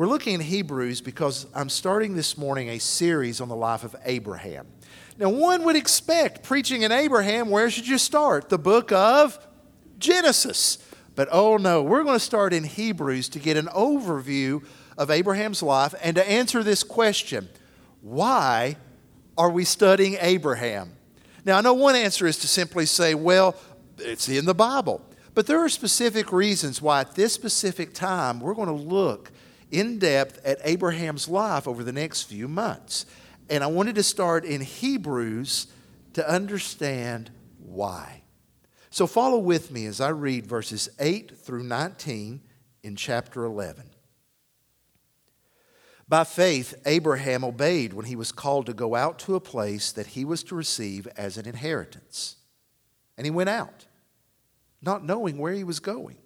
We're looking at Hebrews because I'm starting this morning a series on the life of Abraham. Now, one would expect preaching in Abraham, where should you start? The book of Genesis. But oh no, we're going to start in Hebrews to get an overview of Abraham's life and to answer this question why are we studying Abraham? Now, I know one answer is to simply say, well, it's in the Bible. But there are specific reasons why at this specific time we're going to look in depth at Abraham's life over the next few months. And I wanted to start in Hebrews to understand why. So follow with me as I read verses 8 through 19 in chapter 11. By faith, Abraham obeyed when he was called to go out to a place that he was to receive as an inheritance. And he went out, not knowing where he was going.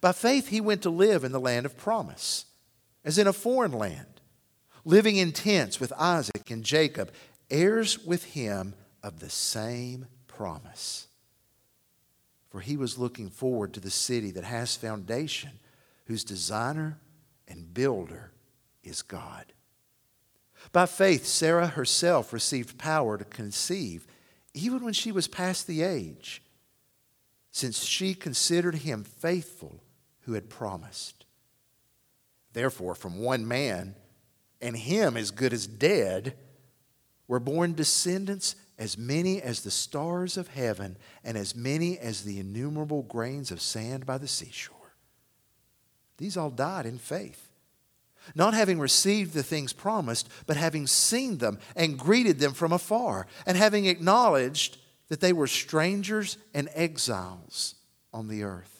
By faith, he went to live in the land of promise, as in a foreign land, living in tents with Isaac and Jacob, heirs with him of the same promise. For he was looking forward to the city that has foundation, whose designer and builder is God. By faith, Sarah herself received power to conceive, even when she was past the age, since she considered him faithful who had promised. Therefore, from one man, and him as good as dead, were born descendants as many as the stars of heaven and as many as the innumerable grains of sand by the seashore. These all died in faith not having received the things promised, but having seen them and greeted them from afar, and having acknowledged that they were strangers and exiles on the earth.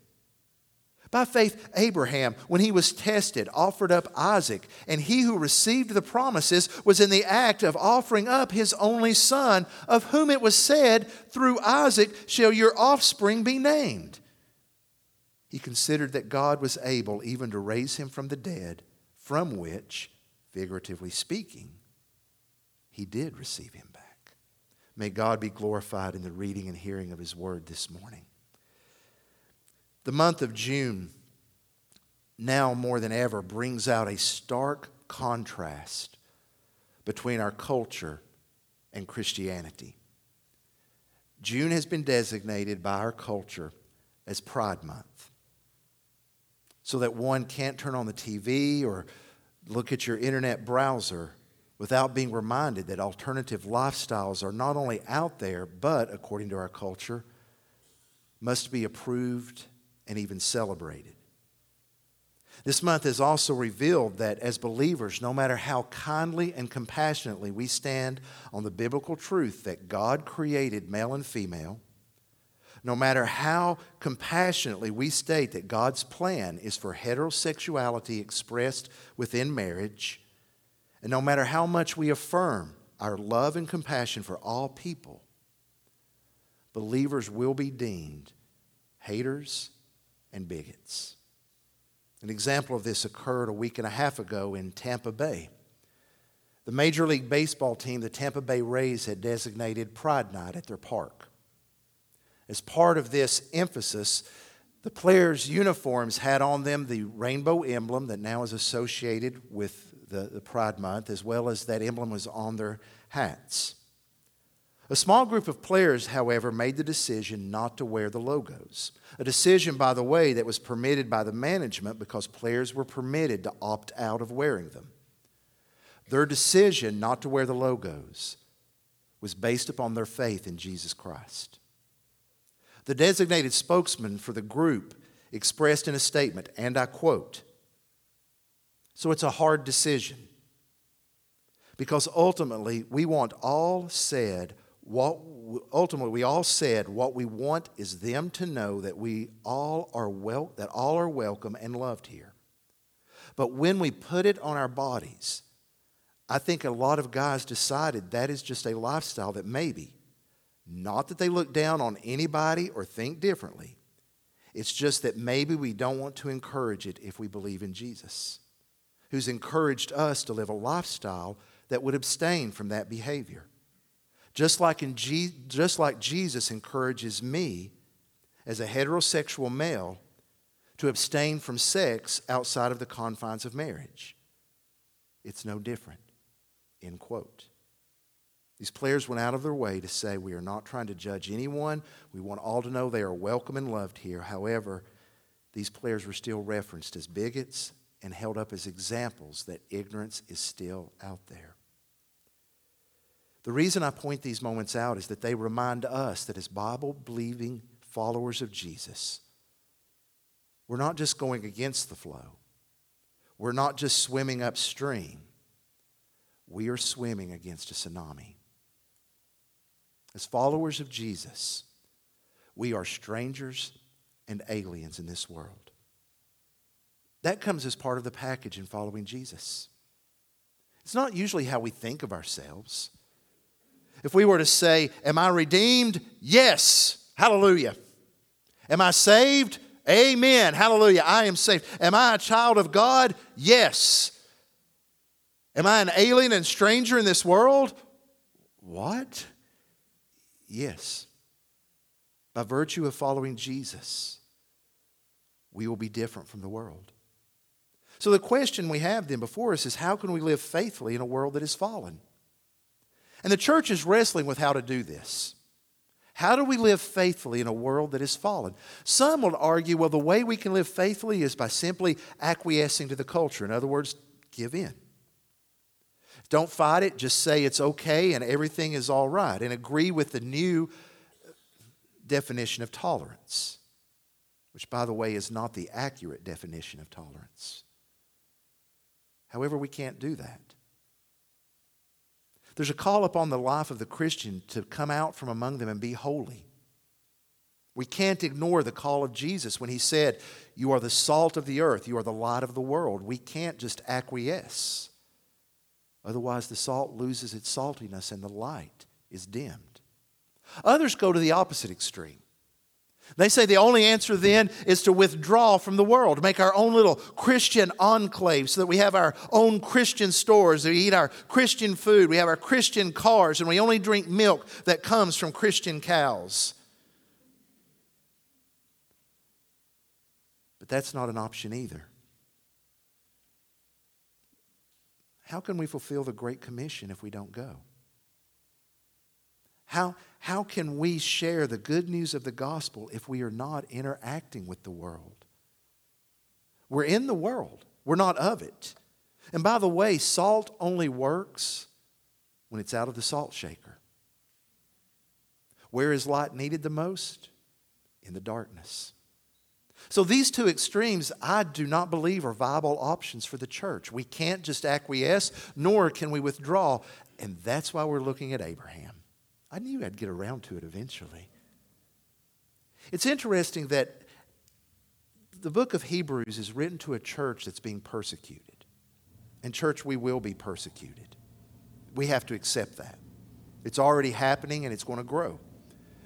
By faith, Abraham, when he was tested, offered up Isaac, and he who received the promises was in the act of offering up his only son, of whom it was said, Through Isaac shall your offspring be named. He considered that God was able even to raise him from the dead, from which, figuratively speaking, he did receive him. Back. May God be glorified in the reading and hearing of His word this morning. The month of June, now more than ever, brings out a stark contrast between our culture and Christianity. June has been designated by our culture as Pride Month. So that one can't turn on the TV or look at your internet browser without being reminded that alternative lifestyles are not only out there, but, according to our culture, must be approved and even celebrated. This month has also revealed that as believers, no matter how kindly and compassionately we stand on the biblical truth that God created male and female, no matter how compassionately we state that God's plan is for heterosexuality expressed within marriage, and no matter how much we affirm our love and compassion for all people, believers will be deemed haters and bigots. An example of this occurred a week and a half ago in Tampa Bay. The Major League Baseball team, the Tampa Bay Rays, had designated Pride Night at their park. As part of this emphasis, the players' uniforms had on them the rainbow emblem that now is associated with the, the Pride Month, as well as that emblem was on their hats. A small group of players, however, made the decision not to wear the logos. A decision, by the way, that was permitted by the management because players were permitted to opt out of wearing them. Their decision not to wear the logos was based upon their faith in Jesus Christ. The designated spokesman for the group expressed in a statement, and I quote, so it's a hard decision. Because ultimately, we want all said what ultimately we all said what we want is them to know that we all are well that all are welcome and loved here. But when we put it on our bodies, I think a lot of guys decided that is just a lifestyle that maybe, Not that they look down on anybody or think differently. It's just that maybe we don't want to encourage it if we believe in Jesus, who's encouraged us to live a lifestyle that would abstain from that behavior. Just like, in Je- just like Jesus encourages me as a heterosexual male to abstain from sex outside of the confines of marriage. It's no different. End quote. These players went out of their way to say, We are not trying to judge anyone. We want all to know they are welcome and loved here. However, these players were still referenced as bigots and held up as examples that ignorance is still out there. The reason I point these moments out is that they remind us that as Bible believing followers of Jesus, we're not just going against the flow, we're not just swimming upstream, we are swimming against a tsunami. As followers of Jesus, we are strangers and aliens in this world. That comes as part of the package in following Jesus. It's not usually how we think of ourselves. If we were to say, Am I redeemed? Yes. Hallelujah. Am I saved? Amen. Hallelujah. I am saved. Am I a child of God? Yes. Am I an alien and stranger in this world? What? Yes. By virtue of following Jesus, we will be different from the world. So, the question we have then before us is how can we live faithfully in a world that is fallen? And the church is wrestling with how to do this. How do we live faithfully in a world that is fallen? Some will argue, well, the way we can live faithfully is by simply acquiescing to the culture. In other words, give in. Don't fight it, just say it's okay and everything is all right, and agree with the new definition of tolerance, which, by the way, is not the accurate definition of tolerance. However, we can't do that. There's a call upon the life of the Christian to come out from among them and be holy. We can't ignore the call of Jesus when he said, You are the salt of the earth, you are the light of the world. We can't just acquiesce. Otherwise, the salt loses its saltiness and the light is dimmed. Others go to the opposite extreme. They say the only answer then is to withdraw from the world, make our own little Christian enclave so that we have our own Christian stores, we eat our Christian food, we have our Christian cars, and we only drink milk that comes from Christian cows. But that's not an option either. How can we fulfill the Great Commission if we don't go? How, how can we share the good news of the gospel if we are not interacting with the world? We're in the world, we're not of it. And by the way, salt only works when it's out of the salt shaker. Where is light needed the most? In the darkness. So, these two extremes, I do not believe are viable options for the church. We can't just acquiesce, nor can we withdraw. And that's why we're looking at Abraham. I knew I'd get around to it eventually. It's interesting that the book of Hebrews is written to a church that's being persecuted. And, church, we will be persecuted. We have to accept that. It's already happening and it's going to grow.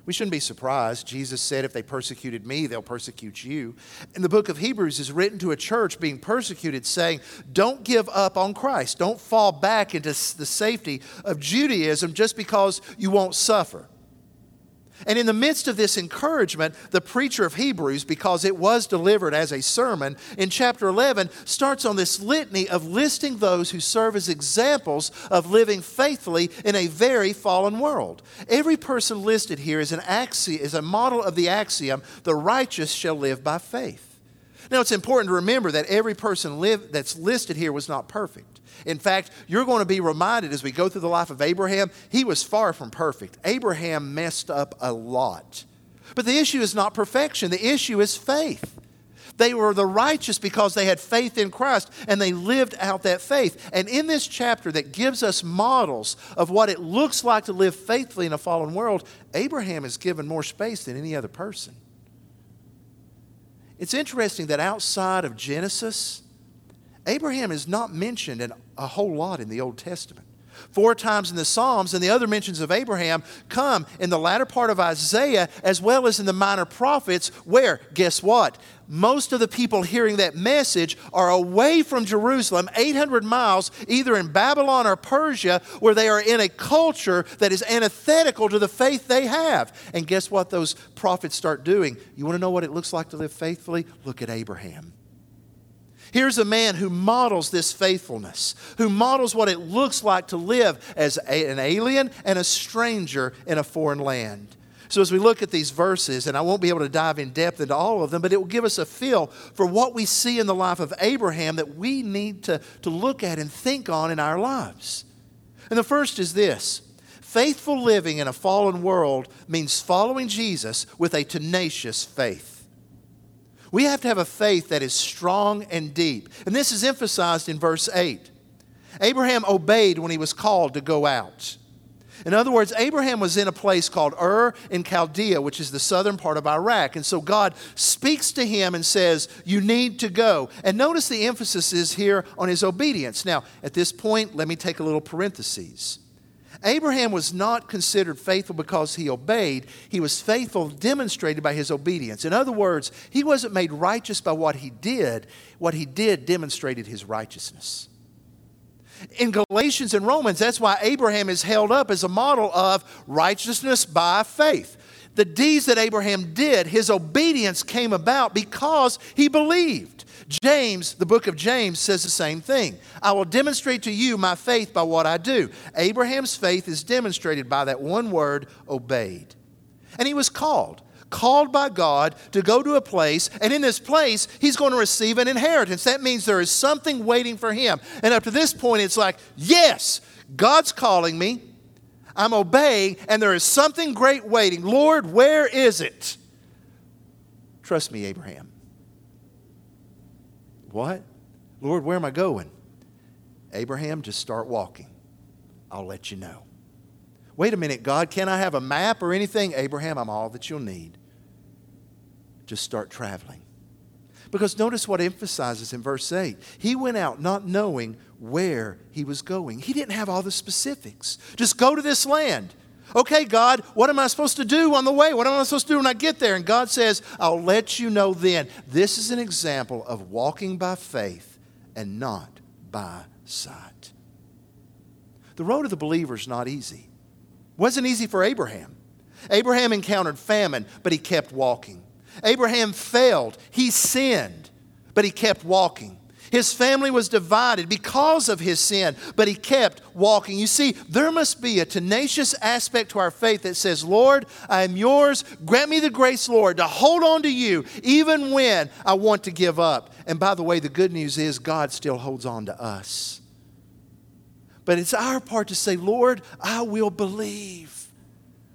We shouldn't be surprised. Jesus said, If they persecuted me, they'll persecute you. And the book of Hebrews is written to a church being persecuted, saying, Don't give up on Christ. Don't fall back into the safety of Judaism just because you won't suffer. And in the midst of this encouragement, the preacher of Hebrews, because it was delivered as a sermon, in chapter 11 starts on this litany of listing those who serve as examples of living faithfully in a very fallen world. Every person listed here is an axiom, is a model of the axiom, the righteous shall live by faith. Now, it's important to remember that every person live, that's listed here was not perfect. In fact, you're going to be reminded as we go through the life of Abraham, he was far from perfect. Abraham messed up a lot. But the issue is not perfection, the issue is faith. They were the righteous because they had faith in Christ and they lived out that faith. And in this chapter that gives us models of what it looks like to live faithfully in a fallen world, Abraham is given more space than any other person. It's interesting that outside of Genesis, Abraham is not mentioned in a whole lot in the Old Testament. four times in the Psalms, and the other mentions of Abraham come in the latter part of Isaiah as well as in the minor prophets, where, guess what? Most of the people hearing that message are away from Jerusalem, 800 miles, either in Babylon or Persia, where they are in a culture that is antithetical to the faith they have. And guess what those prophets start doing? You want to know what it looks like to live faithfully? Look at Abraham. Here's a man who models this faithfulness, who models what it looks like to live as a, an alien and a stranger in a foreign land. So, as we look at these verses, and I won't be able to dive in depth into all of them, but it will give us a feel for what we see in the life of Abraham that we need to, to look at and think on in our lives. And the first is this faithful living in a fallen world means following Jesus with a tenacious faith. We have to have a faith that is strong and deep. And this is emphasized in verse 8. Abraham obeyed when he was called to go out. In other words, Abraham was in a place called Ur in Chaldea, which is the southern part of Iraq. And so God speaks to him and says, You need to go. And notice the emphasis is here on his obedience. Now, at this point, let me take a little parenthesis. Abraham was not considered faithful because he obeyed. He was faithful demonstrated by his obedience. In other words, he wasn't made righteous by what he did. What he did demonstrated his righteousness. In Galatians and Romans, that's why Abraham is held up as a model of righteousness by faith. The deeds that Abraham did, his obedience came about because he believed. James, the book of James, says the same thing. I will demonstrate to you my faith by what I do. Abraham's faith is demonstrated by that one word, obeyed. And he was called, called by God to go to a place, and in this place, he's going to receive an inheritance. That means there is something waiting for him. And up to this point, it's like, yes, God's calling me. I'm obeying, and there is something great waiting. Lord, where is it? Trust me, Abraham. What? Lord, where am I going? Abraham, just start walking. I'll let you know. Wait a minute, God, can I have a map or anything? Abraham, I'm all that you'll need. Just start traveling. Because notice what emphasizes in verse 8. He went out not knowing where he was going. He didn't have all the specifics. Just go to this land. Okay, God, what am I supposed to do on the way? What am I supposed to do when I get there? And God says, I'll let you know then. This is an example of walking by faith and not by sight. The road of the believer is not easy. It wasn't easy for Abraham. Abraham encountered famine, but he kept walking. Abraham failed. He sinned, but he kept walking. His family was divided because of his sin, but he kept walking. You see, there must be a tenacious aspect to our faith that says, Lord, I am yours. Grant me the grace, Lord, to hold on to you even when I want to give up. And by the way, the good news is God still holds on to us. But it's our part to say, Lord, I will believe.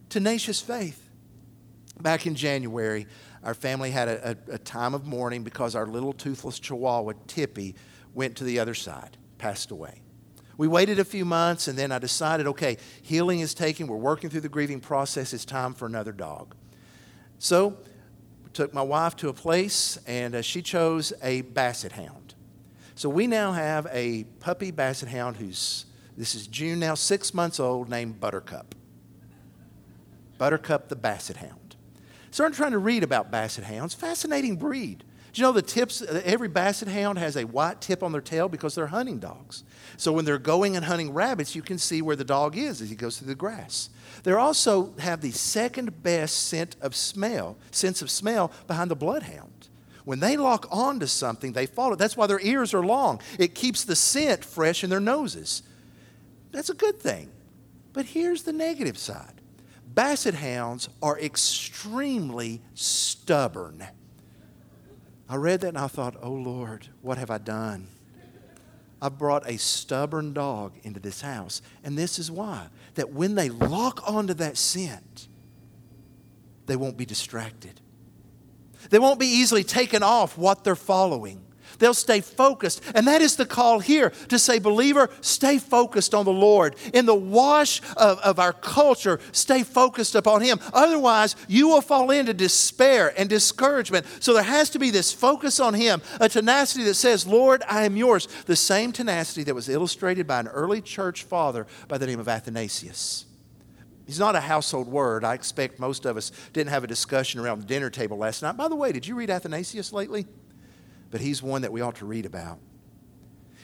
Tenacious faith. Back in January, our family had a, a, a, time of mourning because our little toothless chihuahua, Tippy, went to the other side, passed away. We waited a few months, and then I decided okay, healing is taking, we're working through the grieving process, it's time for another dog. So, took my wife to a place, and uh, she chose a basset hound. So, we now have a puppy basset hound who's, this is June now, six months old, named Buttercup. Buttercup the basset hound. Started trying to read about basset hounds. Fascinating breed. Do you know the tips? Every basset hound has a white tip on their tail because they're hunting dogs. So when they're going and hunting rabbits, you can see where the dog is as he goes through the grass. They also have the second best scent of smell, sense of smell behind the bloodhound. When they lock onto something, they follow. That's why their ears are long. It keeps the scent fresh in their noses. That's a good thing. But here's the negative side Basset hounds are extremely stubborn. I read that and I thought, oh Lord, what have I done? I've brought a stubborn dog into this house. And this is why that when they lock onto that scent, they won't be distracted. They won't be easily taken off what they're following. They'll stay focused. And that is the call here to say, believer, stay focused on the Lord. In the wash of, of our culture, stay focused upon Him. Otherwise, you will fall into despair and discouragement. So there has to be this focus on Him, a tenacity that says, Lord, I am yours. The same tenacity that was illustrated by an early church father by the name of Athanasius. He's not a household word. I expect most of us didn't have a discussion around the dinner table last night. By the way, did you read Athanasius lately? But he's one that we ought to read about.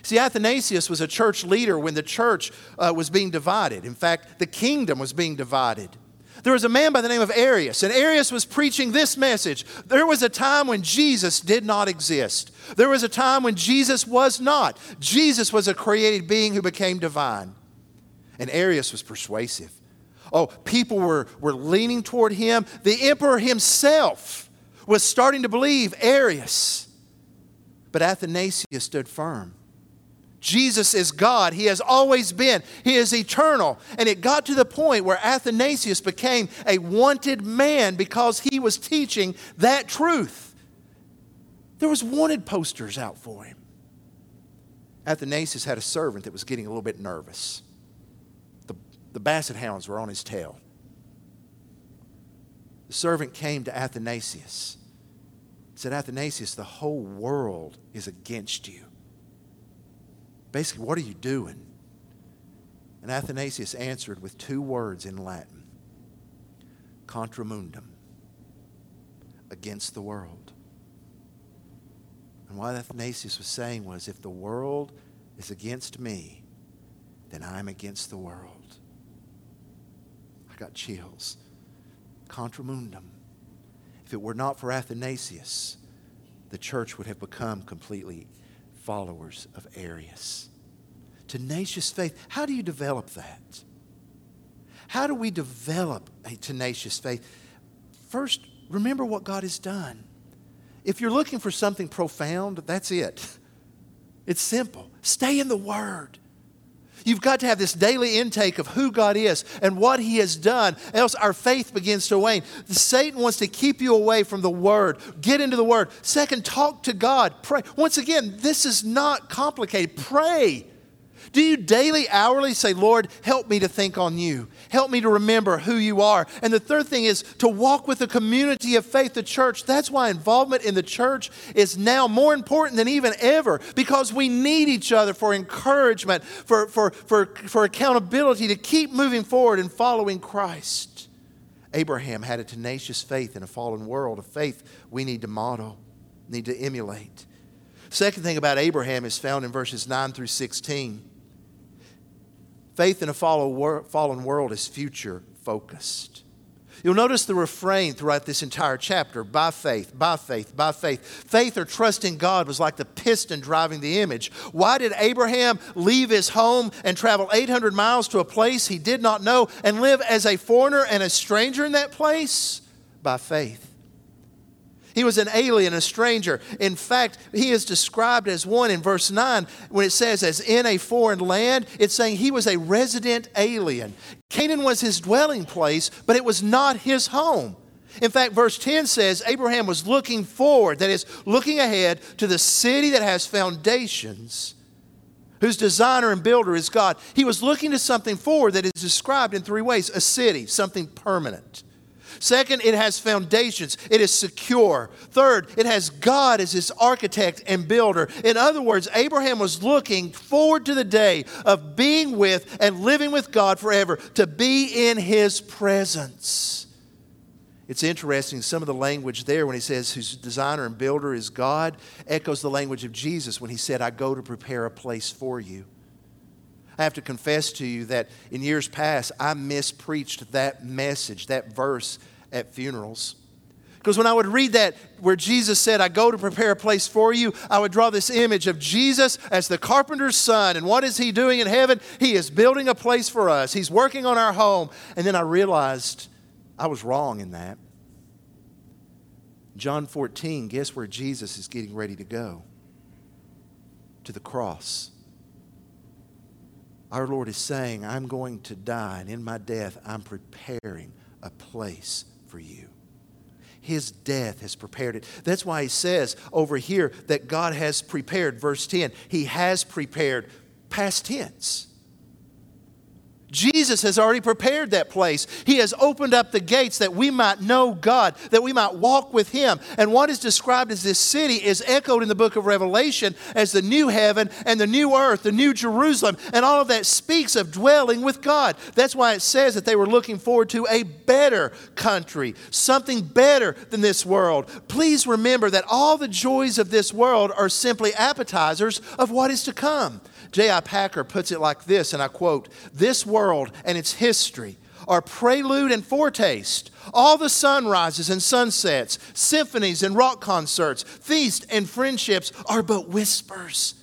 See, Athanasius was a church leader when the church uh, was being divided. In fact, the kingdom was being divided. There was a man by the name of Arius, and Arius was preaching this message. There was a time when Jesus did not exist. There was a time when Jesus was not. Jesus was a created being who became divine. And Arius was persuasive. Oh, people were, were leaning toward him. The emperor himself was starting to believe Arius. But Athanasius stood firm. Jesus is God. He has always been. He is eternal. And it got to the point where Athanasius became a wanted man because he was teaching that truth. There was wanted posters out for him. Athanasius had a servant that was getting a little bit nervous the the basset hounds were on his tail. The servant came to Athanasius. Said, Athanasius, the whole world is against you. Basically, what are you doing? And Athanasius answered with two words in Latin contra mundum, against the world. And what Athanasius was saying was if the world is against me, then I'm against the world. I got chills. Contra mundum. If it were not for Athanasius, the church would have become completely followers of Arius. Tenacious faith. How do you develop that? How do we develop a tenacious faith? First, remember what God has done. If you're looking for something profound, that's it. It's simple. Stay in the Word. You've got to have this daily intake of who God is and what He has done, else our faith begins to wane. Satan wants to keep you away from the Word. Get into the Word. Second, talk to God. Pray. Once again, this is not complicated. Pray. Do you daily, hourly say, Lord, help me to think on you? Help me to remember who you are. And the third thing is to walk with the community of faith, the church. That's why involvement in the church is now more important than even ever because we need each other for encouragement, for, for, for, for accountability to keep moving forward and following Christ. Abraham had a tenacious faith in a fallen world, a faith we need to model, need to emulate. Second thing about Abraham is found in verses 9 through 16. Faith in a fallen world is future focused. You'll notice the refrain throughout this entire chapter by faith, by faith, by faith. Faith or trust in God was like the piston driving the image. Why did Abraham leave his home and travel 800 miles to a place he did not know and live as a foreigner and a stranger in that place? By faith. He was an alien, a stranger. In fact, he is described as one in verse 9 when it says, as in a foreign land, it's saying he was a resident alien. Canaan was his dwelling place, but it was not his home. In fact, verse 10 says Abraham was looking forward, that is, looking ahead to the city that has foundations, whose designer and builder is God. He was looking to something forward that is described in three ways a city, something permanent. Second, it has foundations, it is secure. Third, it has God as its architect and builder. In other words, Abraham was looking forward to the day of being with and living with God forever, to be in his presence. It's interesting, some of the language there when he says, whose designer and builder is God, echoes the language of Jesus when he said, I go to prepare a place for you. I have to confess to you that in years past, I mispreached that message, that verse at funerals. Because when I would read that, where Jesus said, I go to prepare a place for you, I would draw this image of Jesus as the carpenter's son. And what is he doing in heaven? He is building a place for us, he's working on our home. And then I realized I was wrong in that. John 14, guess where Jesus is getting ready to go? To the cross. Our Lord is saying, I'm going to die, and in my death, I'm preparing a place for you. His death has prepared it. That's why he says over here that God has prepared, verse 10, He has prepared, past tense. Jesus has already prepared that place. He has opened up the gates that we might know God, that we might walk with Him. And what is described as this city is echoed in the book of Revelation as the new heaven and the new earth, the new Jerusalem. And all of that speaks of dwelling with God. That's why it says that they were looking forward to a better country, something better than this world. Please remember that all the joys of this world are simply appetizers of what is to come. J.I. Packer puts it like this, and I quote This world and its history are prelude and foretaste. All the sunrises and sunsets, symphonies and rock concerts, feasts and friendships are but whispers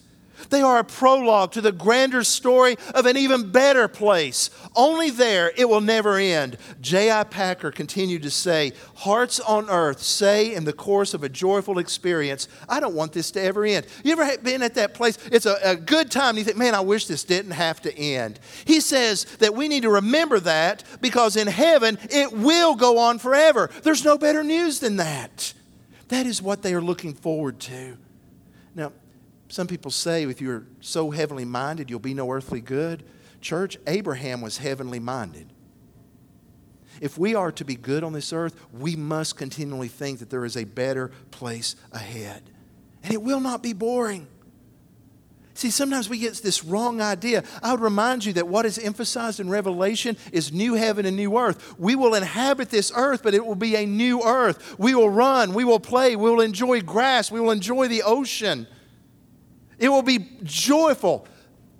they are a prologue to the grander story of an even better place. Only there it will never end. J.I. Packer continued to say, Hearts on earth say in the course of a joyful experience, I don't want this to ever end. You ever been at that place? It's a, a good time. You think, man, I wish this didn't have to end. He says that we need to remember that because in heaven it will go on forever. There's no better news than that. That is what they are looking forward to. Now, some people say if you're so heavenly minded, you'll be no earthly good. Church, Abraham was heavenly minded. If we are to be good on this earth, we must continually think that there is a better place ahead. And it will not be boring. See, sometimes we get this wrong idea. I would remind you that what is emphasized in Revelation is new heaven and new earth. We will inhabit this earth, but it will be a new earth. We will run, we will play, we will enjoy grass, we will enjoy the ocean. It will be joyful.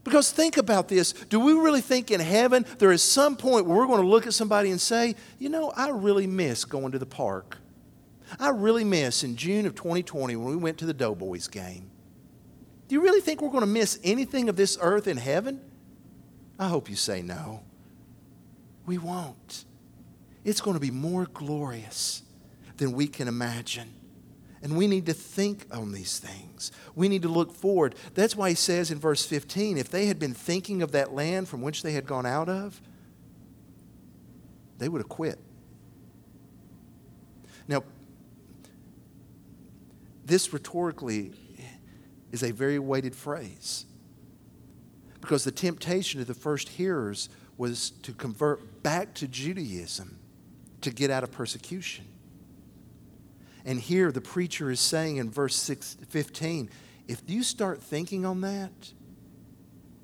Because think about this. Do we really think in heaven there is some point where we're going to look at somebody and say, you know, I really miss going to the park? I really miss in June of 2020 when we went to the Doughboys game. Do you really think we're going to miss anything of this earth in heaven? I hope you say no. We won't. It's going to be more glorious than we can imagine. And we need to think on these things. We need to look forward. That's why he says in verse 15 if they had been thinking of that land from which they had gone out of, they would have quit. Now, this rhetorically is a very weighted phrase because the temptation of the first hearers was to convert back to Judaism to get out of persecution. And here the preacher is saying in verse 6, 15, if you start thinking on that,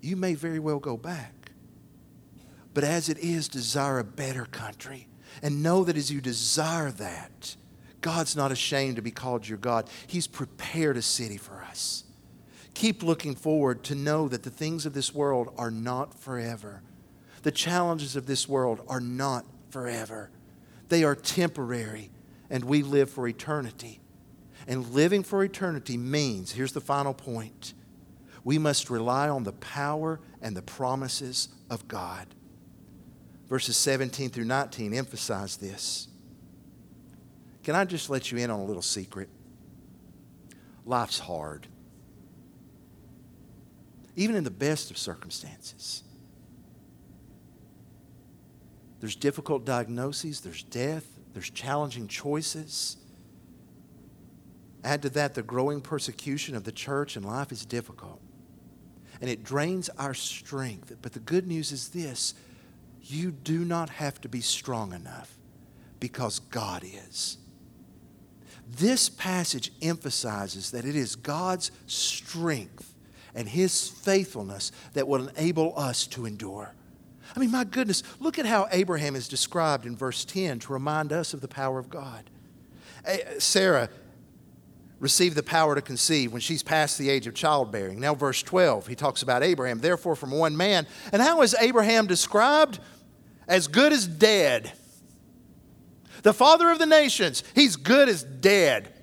you may very well go back. But as it is, desire a better country. And know that as you desire that, God's not ashamed to be called your God. He's prepared a city for us. Keep looking forward to know that the things of this world are not forever. The challenges of this world are not forever, they are temporary and we live for eternity. And living for eternity means here's the final point we must rely on the power and the promises of God. Verses 17 through 19 emphasize this. Can I just let you in on a little secret? Life's hard. Even in the best of circumstances. There's difficult diagnoses, there's death, there's challenging choices. Add to that the growing persecution of the church, and life is difficult. And it drains our strength. But the good news is this you do not have to be strong enough because God is. This passage emphasizes that it is God's strength and His faithfulness that will enable us to endure. I mean, my goodness, look at how Abraham is described in verse 10 to remind us of the power of God. Eh, Sarah received the power to conceive when she's past the age of childbearing. Now, verse 12, he talks about Abraham, therefore, from one man. And how is Abraham described? As good as dead. The father of the nations, he's good as dead.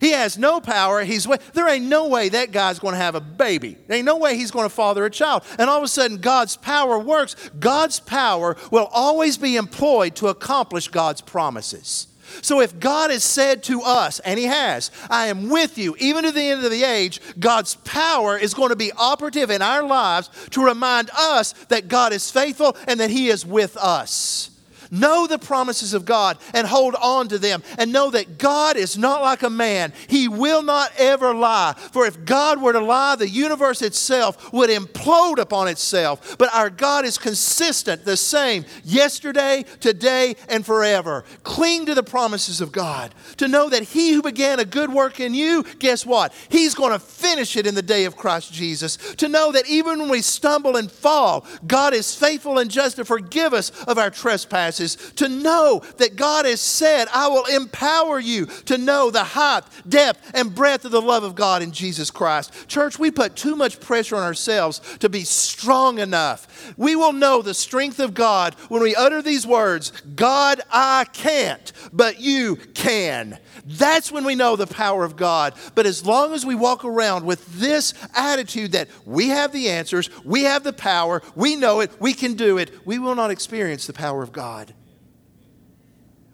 He has no power. He's there ain't no way that guy's going to have a baby. There ain't no way he's going to father a child. And all of a sudden, God's power works. God's power will always be employed to accomplish God's promises. So if God has said to us, and He has, I am with you even to the end of the age, God's power is going to be operative in our lives to remind us that God is faithful and that He is with us. Know the promises of God and hold on to them. And know that God is not like a man. He will not ever lie. For if God were to lie, the universe itself would implode upon itself. But our God is consistent, the same, yesterday, today, and forever. Cling to the promises of God. To know that He who began a good work in you, guess what? He's going to finish it in the day of Christ Jesus. To know that even when we stumble and fall, God is faithful and just to forgive us of our trespasses. To know that God has said, I will empower you to know the height, depth, and breadth of the love of God in Jesus Christ. Church, we put too much pressure on ourselves to be strong enough. We will know the strength of God when we utter these words God, I can't, but you can. That's when we know the power of God. But as long as we walk around with this attitude that we have the answers, we have the power, we know it, we can do it, we will not experience the power of God.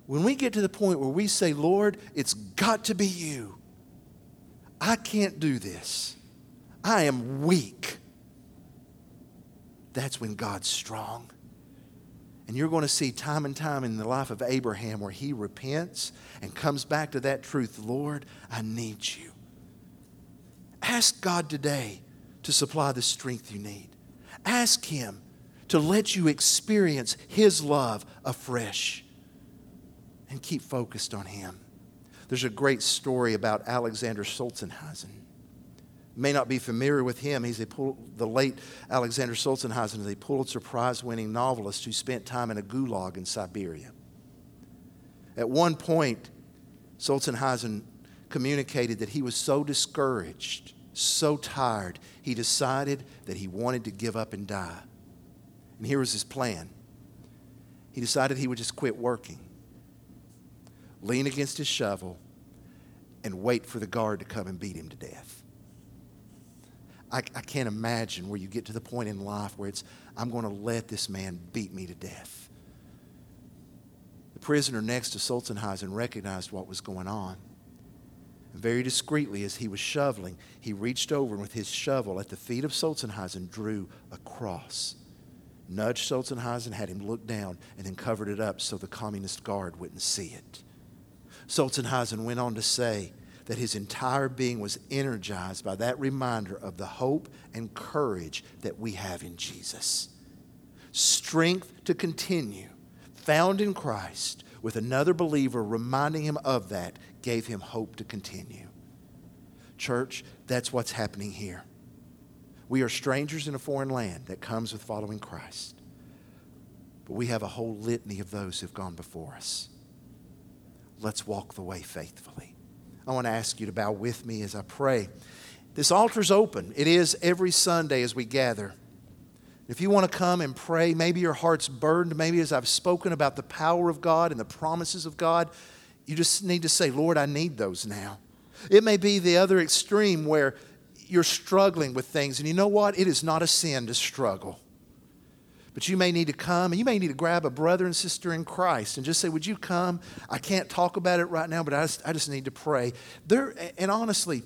When we get to the point where we say, Lord, it's got to be you, I can't do this, I am weak, that's when God's strong. And you're going to see time and time in the life of Abraham where he repents and comes back to that truth Lord, I need you. Ask God today to supply the strength you need. Ask Him to let you experience His love afresh. And keep focused on Him. There's a great story about Alexander Solzhenitsyn. May not be familiar with him. He's a, the late Alexander Solzhenitsyn is a Pulitzer Prize winning novelist who spent time in a gulag in Siberia. At one point, Solzhenitsyn communicated that he was so discouraged, so tired, he decided that he wanted to give up and die. And here was his plan. He decided he would just quit working, lean against his shovel, and wait for the guard to come and beat him to death. I, I can't imagine where you get to the point in life where it's, I'm going to let this man beat me to death. The prisoner next to Solzhenitsyn recognized what was going on. And very discreetly, as he was shoveling, he reached over and with his shovel at the feet of Solzhenitsyn drew a cross. Nudged Solzhenitsyn, had him look down, and then covered it up so the communist guard wouldn't see it. Solzhenitsyn went on to say, that his entire being was energized by that reminder of the hope and courage that we have in Jesus. Strength to continue, found in Christ, with another believer reminding him of that, gave him hope to continue. Church, that's what's happening here. We are strangers in a foreign land that comes with following Christ. But we have a whole litany of those who've gone before us. Let's walk the way faithfully. I want to ask you to bow with me as I pray. This altar is open. It is every Sunday as we gather. If you want to come and pray, maybe your heart's burdened, maybe as I've spoken about the power of God and the promises of God, you just need to say, Lord, I need those now. It may be the other extreme where you're struggling with things, and you know what? It is not a sin to struggle. But you may need to come and you may need to grab a brother and sister in Christ and just say, Would you come? I can't talk about it right now, but I just, I just need to pray. There, and honestly,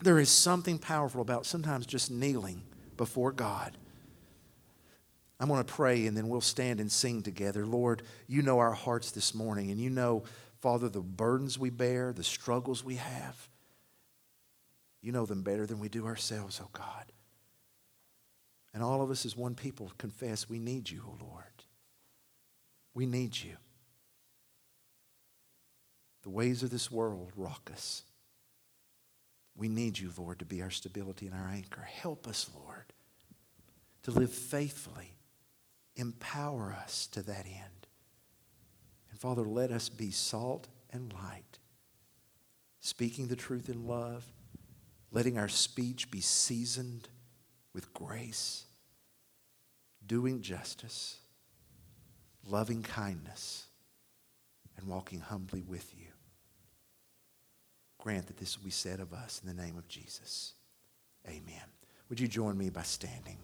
there is something powerful about sometimes just kneeling before God. I'm going to pray and then we'll stand and sing together. Lord, you know our hearts this morning, and you know, Father, the burdens we bear, the struggles we have. You know them better than we do ourselves, oh God. And all of us as one people confess we need you, O Lord. We need you. The ways of this world rock us. We need you, Lord, to be our stability and our anchor. Help us, Lord, to live faithfully. Empower us to that end. And Father, let us be salt and light, speaking the truth in love, letting our speech be seasoned with grace, doing justice, loving kindness, and walking humbly with you. Grant that this will be said of us in the name of Jesus. Amen. Would you join me by standing?